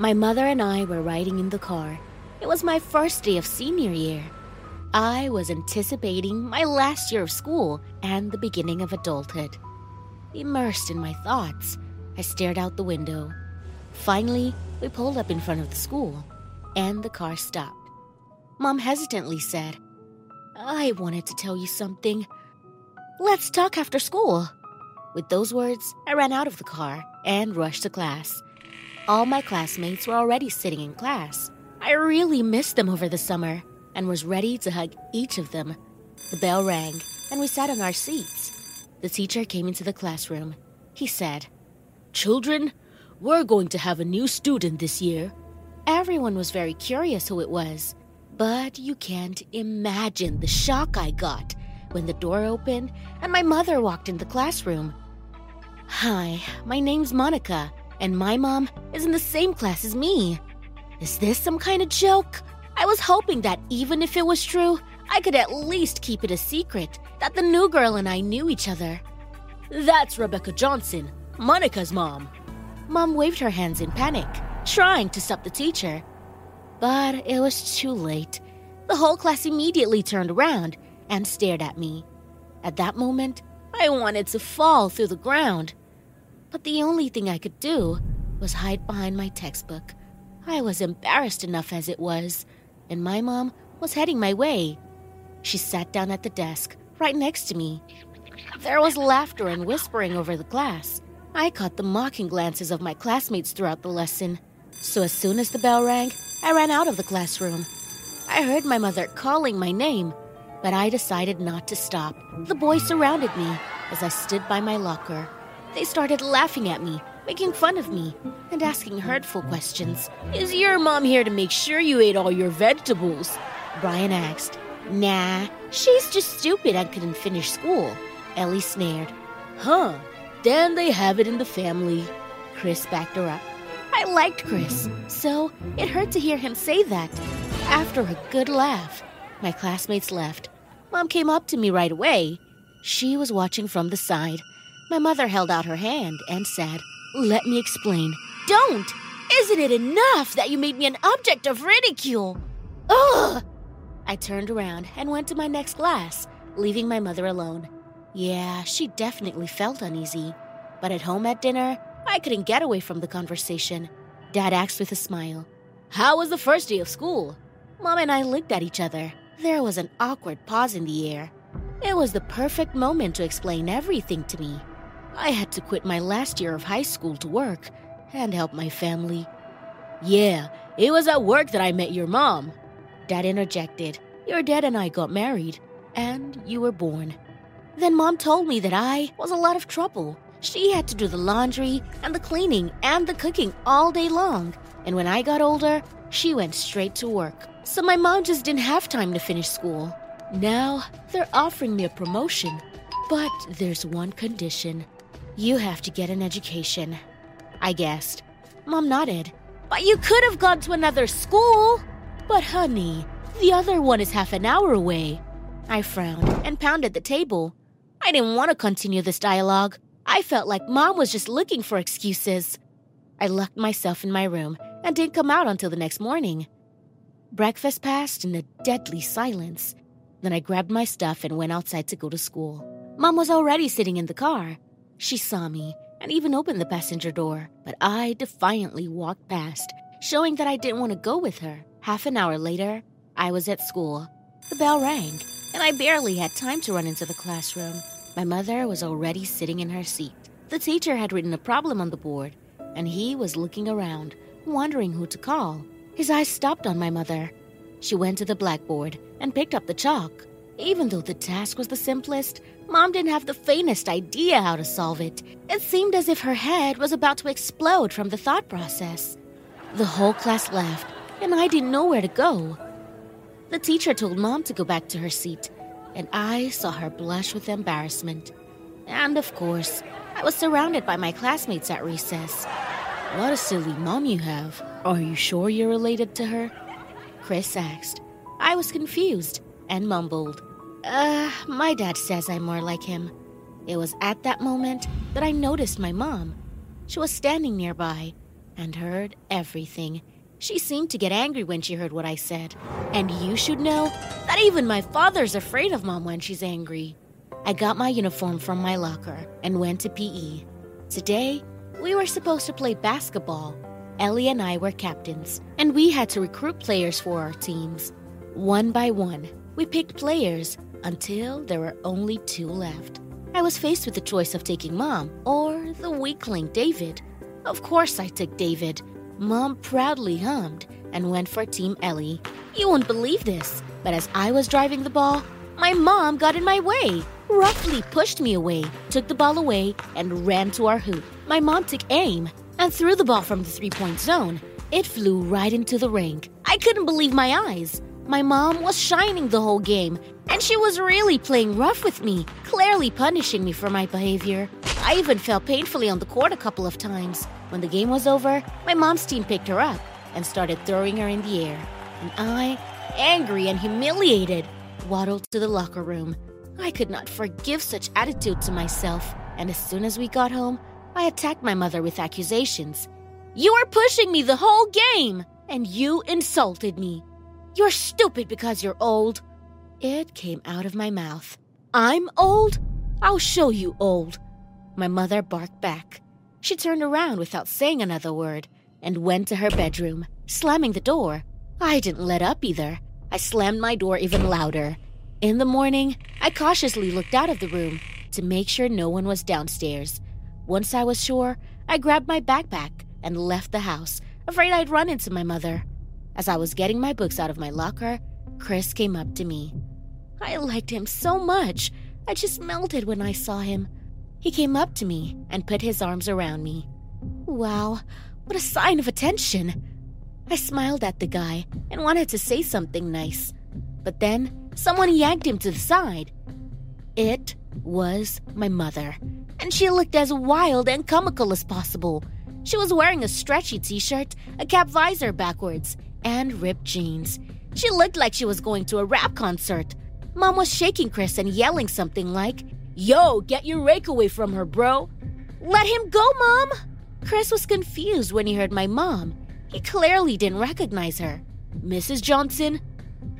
My mother and I were riding in the car. It was my first day of senior year. I was anticipating my last year of school and the beginning of adulthood. Immersed in my thoughts, I stared out the window. Finally, we pulled up in front of the school, and the car stopped. Mom hesitantly said, I wanted to tell you something. Let's talk after school. With those words, I ran out of the car and rushed to class. All my classmates were already sitting in class. I really missed them over the summer and was ready to hug each of them. The bell rang, and we sat on our seats. The teacher came into the classroom. He said, Children, we're going to have a new student this year. Everyone was very curious who it was, but you can't imagine the shock I got when the door opened and my mother walked in the classroom. Hi, my name's Monica, and my mom is in the same class as me. Is this some kind of joke? I was hoping that even if it was true, I could at least keep it a secret that the new girl and I knew each other. That's Rebecca Johnson, Monica's mom. Mom waved her hands in panic, trying to stop the teacher. But it was too late. The whole class immediately turned around and stared at me. At that moment, I wanted to fall through the ground. But the only thing I could do was hide behind my textbook. I was embarrassed enough as it was, and my mom was heading my way. She sat down at the desk right next to me. There was laughter and whispering over the class. I caught the mocking glances of my classmates throughout the lesson. So as soon as the bell rang, I ran out of the classroom. I heard my mother calling my name, but I decided not to stop. The boys surrounded me as I stood by my locker. They started laughing at me, making fun of me, and asking hurtful questions. Is your mom here to make sure you ate all your vegetables? Brian asked. Nah, she's just stupid and couldn't finish school. Ellie snared. Huh, then they have it in the family. Chris backed her up. I liked Chris, so it hurt to hear him say that. After a good laugh, my classmates left. Mom came up to me right away. She was watching from the side. My mother held out her hand and said, Let me explain. Don't! Isn't it enough that you made me an object of ridicule? Ugh! I turned around and went to my next class, leaving my mother alone. Yeah, she definitely felt uneasy. But at home at dinner, I couldn't get away from the conversation. Dad asked with a smile, How was the first day of school? Mom and I looked at each other. There was an awkward pause in the air. It was the perfect moment to explain everything to me. I had to quit my last year of high school to work and help my family. Yeah, it was at work that I met your mom. Dad interjected. Your dad and I got married, and you were born. Then mom told me that I was a lot of trouble. She had to do the laundry and the cleaning and the cooking all day long. And when I got older, she went straight to work. So my mom just didn't have time to finish school. Now they're offering me a promotion. But there's one condition you have to get an education. I guessed. Mom nodded. But you could have gone to another school. But honey, the other one is half an hour away. I frowned and pounded the table. I didn't want to continue this dialogue. I felt like mom was just looking for excuses. I locked myself in my room and didn't come out until the next morning. Breakfast passed in a deadly silence. Then I grabbed my stuff and went outside to go to school. Mom was already sitting in the car. She saw me and even opened the passenger door, but I defiantly walked past, showing that I didn't want to go with her. Half an hour later, I was at school. The bell rang, and I barely had time to run into the classroom. My mother was already sitting in her seat. The teacher had written a problem on the board, and he was looking around, wondering who to call. His eyes stopped on my mother. She went to the blackboard and picked up the chalk. Even though the task was the simplest, Mom didn't have the faintest idea how to solve it. It seemed as if her head was about to explode from the thought process. The whole class laughed, and I didn't know where to go. The teacher told mom to go back to her seat, and I saw her blush with embarrassment. And of course, I was surrounded by my classmates at recess. What a silly mom you have. Are you sure you're related to her? Chris asked. I was confused and mumbled, Uh, my dad says I'm more like him. It was at that moment that I noticed my mom. She was standing nearby and heard everything. She seemed to get angry when she heard what I said. And you should know that even my father's afraid of mom when she's angry. I got my uniform from my locker and went to PE. Today, we were supposed to play basketball. Ellie and I were captains, and we had to recruit players for our teams. One by one, we picked players until there were only two left. I was faced with the choice of taking Mom or the weakling David. Of course, I took David. Mom proudly hummed and went for Team Ellie. You won't believe this, but as I was driving the ball, my mom got in my way roughly pushed me away, took the ball away, and ran to our hoop. My mom took aim and threw the ball from the three point zone. It flew right into the ring. I couldn't believe my eyes. My mom was shining the whole game, and she was really playing rough with me, clearly punishing me for my behavior. I even fell painfully on the court a couple of times. When the game was over, my mom's team picked her up and started throwing her in the air. And I, angry and humiliated, waddled to the locker room. I could not forgive such attitude to myself, and as soon as we got home, I attacked my mother with accusations. You were pushing me the whole game, and you insulted me. You're stupid because you're old. It came out of my mouth. I'm old? I'll show you old. My mother barked back. She turned around without saying another word and went to her bedroom, slamming the door. I didn't let up either. I slammed my door even louder in the morning, I cautiously looked out of the room to make sure no one was downstairs. Once I was sure, I grabbed my backpack and left the house, afraid I'd run into my mother. As I was getting my books out of my locker, Chris came up to me. I liked him so much, I just melted when I saw him. He came up to me and put his arms around me. Wow, what a sign of attention! I smiled at the guy and wanted to say something nice. But then Someone yanked him to the side. It was my mother, and she looked as wild and comical as possible. She was wearing a stretchy t shirt, a cap visor backwards, and ripped jeans. She looked like she was going to a rap concert. Mom was shaking Chris and yelling something like, Yo, get your rake away from her, bro. Let him go, Mom! Chris was confused when he heard my mom. He clearly didn't recognize her. Mrs. Johnson?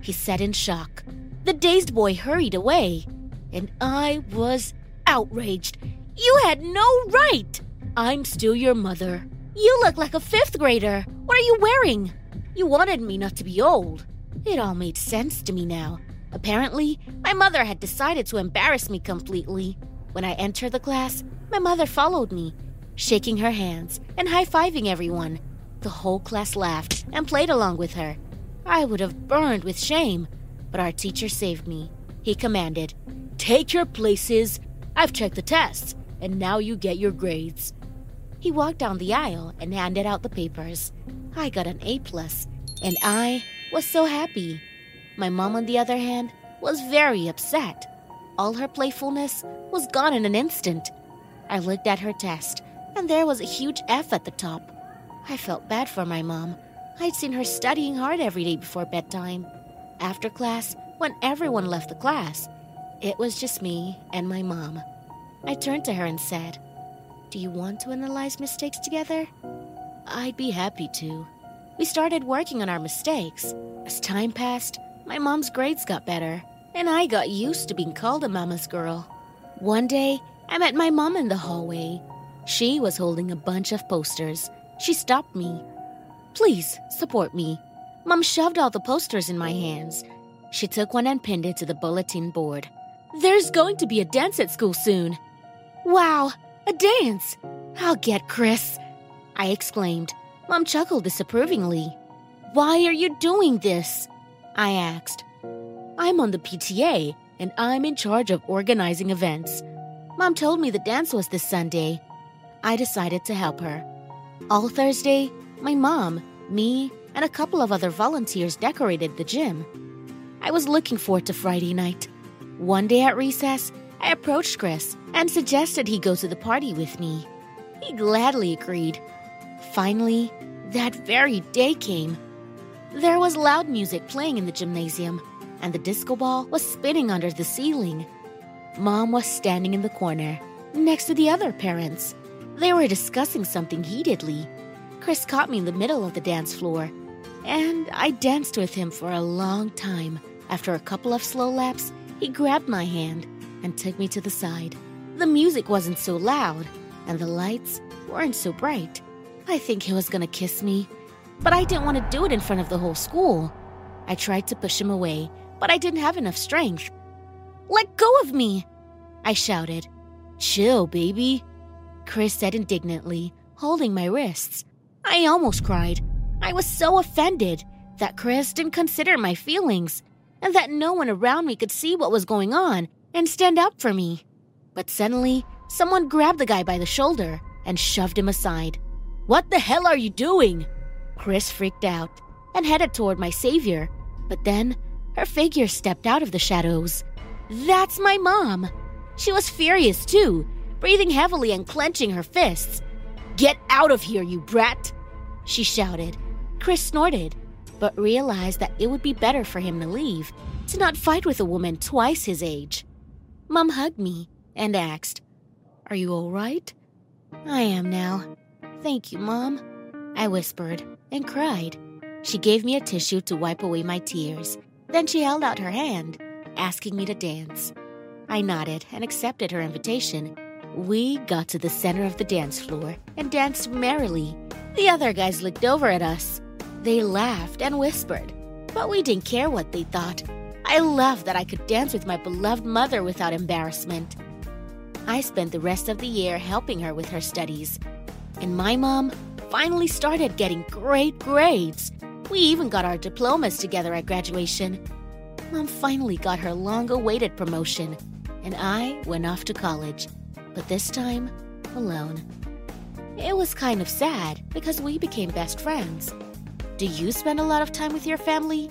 He said in shock. The dazed boy hurried away, and I was outraged. You had no right! I'm still your mother. You look like a fifth grader. What are you wearing? You wanted me not to be old. It all made sense to me now. Apparently, my mother had decided to embarrass me completely. When I entered the class, my mother followed me, shaking her hands and high fiving everyone. The whole class laughed and played along with her. I would have burned with shame but our teacher saved me. He commanded, Take your places. I've checked the tests, and now you get your grades. He walked down the aisle and handed out the papers. I got an A plus, and I was so happy. My mom, on the other hand, was very upset. All her playfulness was gone in an instant. I looked at her test, and there was a huge F at the top. I felt bad for my mom. I'd seen her studying hard every day before bedtime. After class, when everyone left the class, it was just me and my mom. I turned to her and said, Do you want to analyze mistakes together? I'd be happy to. We started working on our mistakes. As time passed, my mom's grades got better, and I got used to being called a mama's girl. One day, I met my mom in the hallway. She was holding a bunch of posters. She stopped me. Please support me. Mom shoved all the posters in my hands. She took one and pinned it to the bulletin board. There's going to be a dance at school soon. Wow, a dance! I'll get Chris, I exclaimed. Mom chuckled disapprovingly. Why are you doing this? I asked. I'm on the PTA and I'm in charge of organizing events. Mom told me the dance was this Sunday. I decided to help her. All Thursday, my mom, Me and a couple of other volunteers decorated the gym. I was looking forward to Friday night. One day at recess, I approached Chris and suggested he go to the party with me. He gladly agreed. Finally, that very day came. There was loud music playing in the gymnasium, and the disco ball was spinning under the ceiling. Mom was standing in the corner, next to the other parents. They were discussing something heatedly. Chris caught me in the middle of the dance floor, and I danced with him for a long time. After a couple of slow laps, he grabbed my hand and took me to the side. The music wasn't so loud, and the lights weren't so bright. I think he was gonna kiss me, but I didn't want to do it in front of the whole school. I tried to push him away, but I didn't have enough strength. Let go of me! I shouted. Chill, baby, Chris said indignantly, holding my wrists. I almost cried. I was so offended that Chris didn't consider my feelings and that no one around me could see what was going on and stand up for me. But suddenly, someone grabbed the guy by the shoulder and shoved him aside. What the hell are you doing? Chris freaked out and headed toward my savior, but then her figure stepped out of the shadows. That's my mom. She was furious too, breathing heavily and clenching her fists. Get out of here, you brat! She shouted. Chris snorted, but realized that it would be better for him to leave, to not fight with a woman twice his age. Mom hugged me and asked, Are you all right? I am now. Thank you, Mom. I whispered and cried. She gave me a tissue to wipe away my tears. Then she held out her hand, asking me to dance. I nodded and accepted her invitation. We got to the center of the dance floor and danced merrily. The other guys looked over at us. They laughed and whispered, but we didn't care what they thought. I loved that I could dance with my beloved mother without embarrassment. I spent the rest of the year helping her with her studies. And my mom finally started getting great grades. We even got our diplomas together at graduation. Mom finally got her long awaited promotion, and I went off to college, but this time alone. It was kind of sad because we became best friends. Do you spend a lot of time with your family?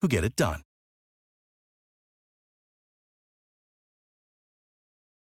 who get it done.